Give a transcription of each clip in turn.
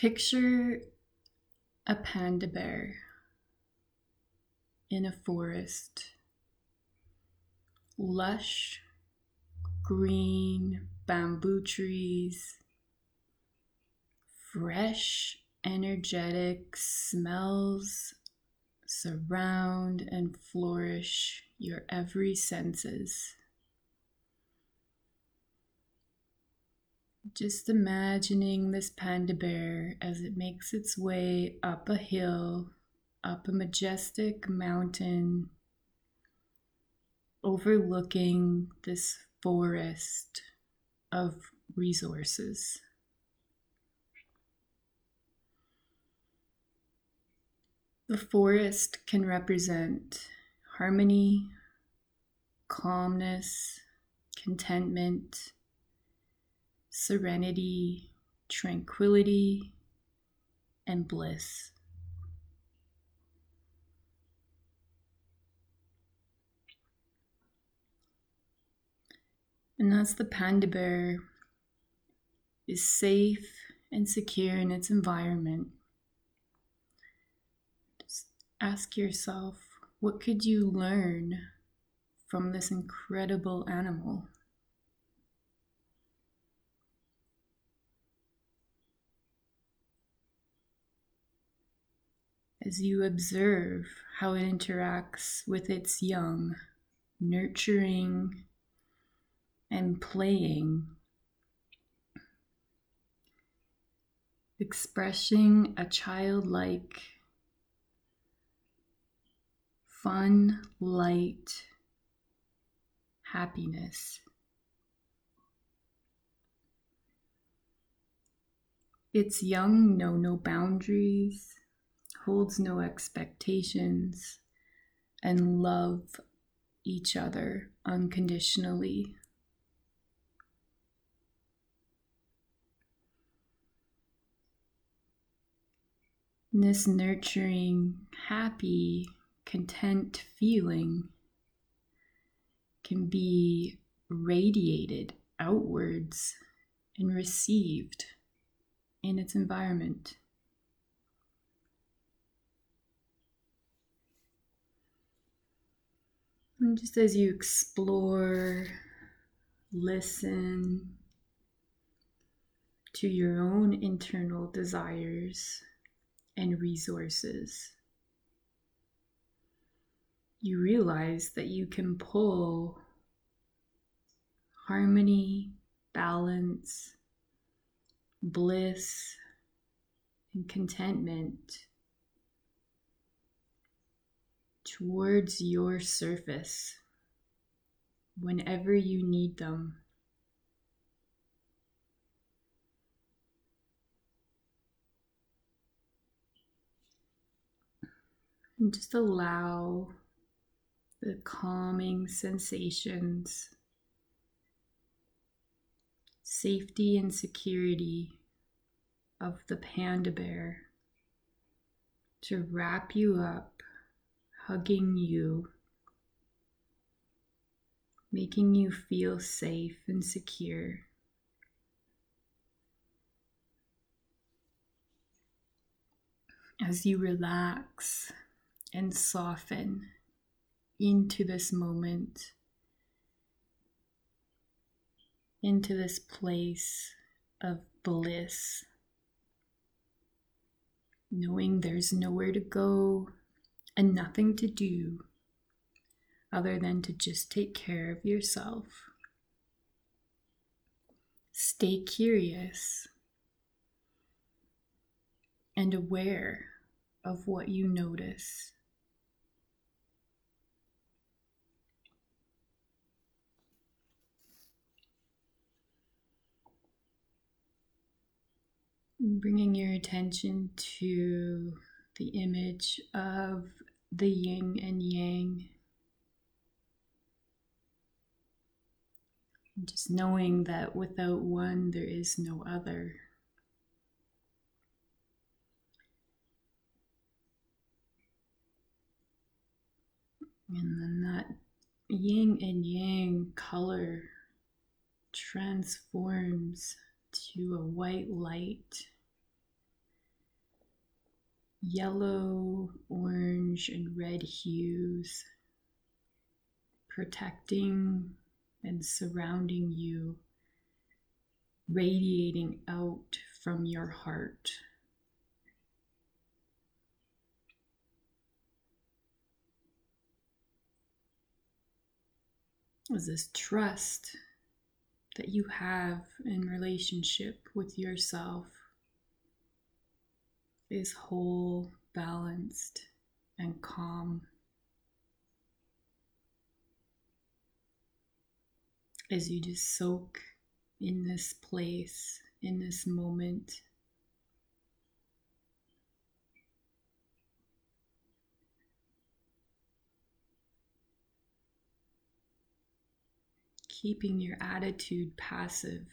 Picture a panda bear in a forest. Lush, green bamboo trees, fresh, energetic smells surround and flourish your every senses. Just imagining this panda bear as it makes its way up a hill, up a majestic mountain, overlooking this forest of resources. The forest can represent harmony, calmness, contentment serenity, tranquility, and bliss. And as the panda bear is safe and secure in its environment. Just ask yourself, what could you learn from this incredible animal? As you observe how it interacts with its young, nurturing and playing, expressing a childlike, fun, light happiness. Its young know no boundaries holds no expectations, and love each other unconditionally. this nurturing, happy, content feeling can be radiated outwards and received in its environment. And just as you explore, listen to your own internal desires and resources, you realize that you can pull harmony, balance, bliss, and contentment towards your surface whenever you need them. And just allow the calming sensations, safety and security of the panda bear to wrap you up hugging you, making you feel safe and secure. As you relax and soften into this moment, into this place of bliss, knowing there's nowhere to go, and nothing to do other than to just take care of yourself. Stay curious and aware of what you notice. Bringing your attention to the image of the yin and yang. Just knowing that without one, there is no other. And then that yin and yang color transforms to a white light yellow, orange, and red hues, protecting and surrounding you, radiating out from your heart. Is this trust that you have in relationship with yourself is whole, balanced, and calm. As you just soak in this place, in this moment. Keeping your attitude passive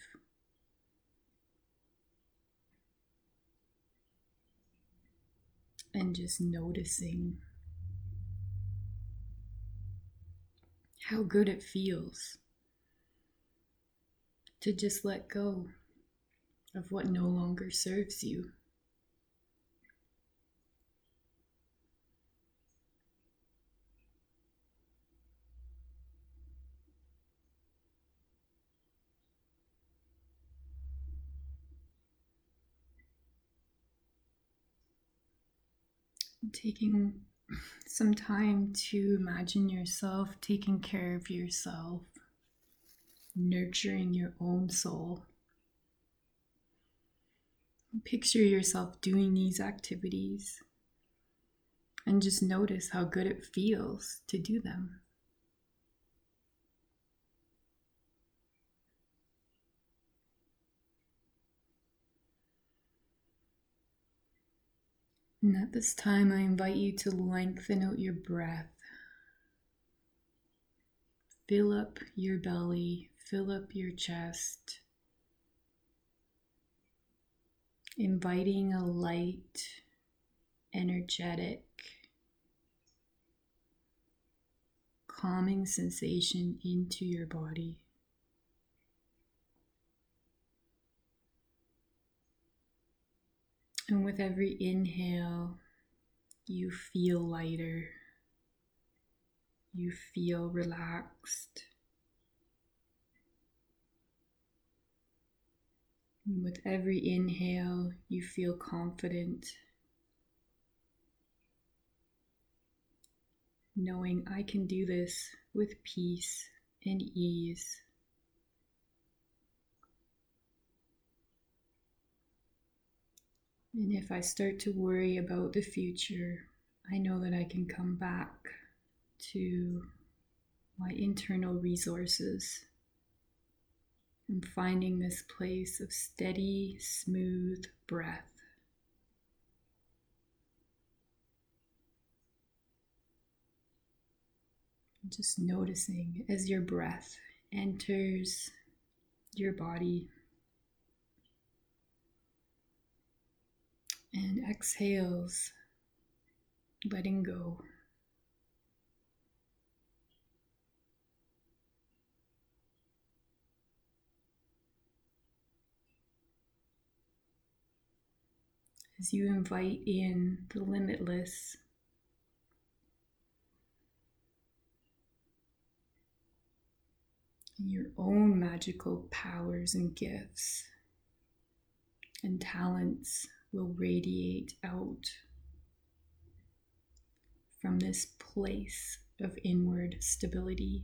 and just noticing how good it feels to just let go of what no longer serves you. Taking some time to imagine yourself taking care of yourself, nurturing your own soul. Picture yourself doing these activities and just notice how good it feels to do them. And at this time, I invite you to lengthen out your breath. Fill up your belly, fill up your chest, inviting a light, energetic, calming sensation into your body. And with every inhale, you feel lighter. You feel relaxed. And with every inhale, you feel confident, knowing I can do this with peace and ease. And if I start to worry about the future, I know that I can come back to my internal resources and finding this place of steady, smooth breath. Just noticing as your breath enters your body and exhales, letting go. As you invite in the limitless, your own magical powers and gifts and talents will radiate out from this place of inward stability.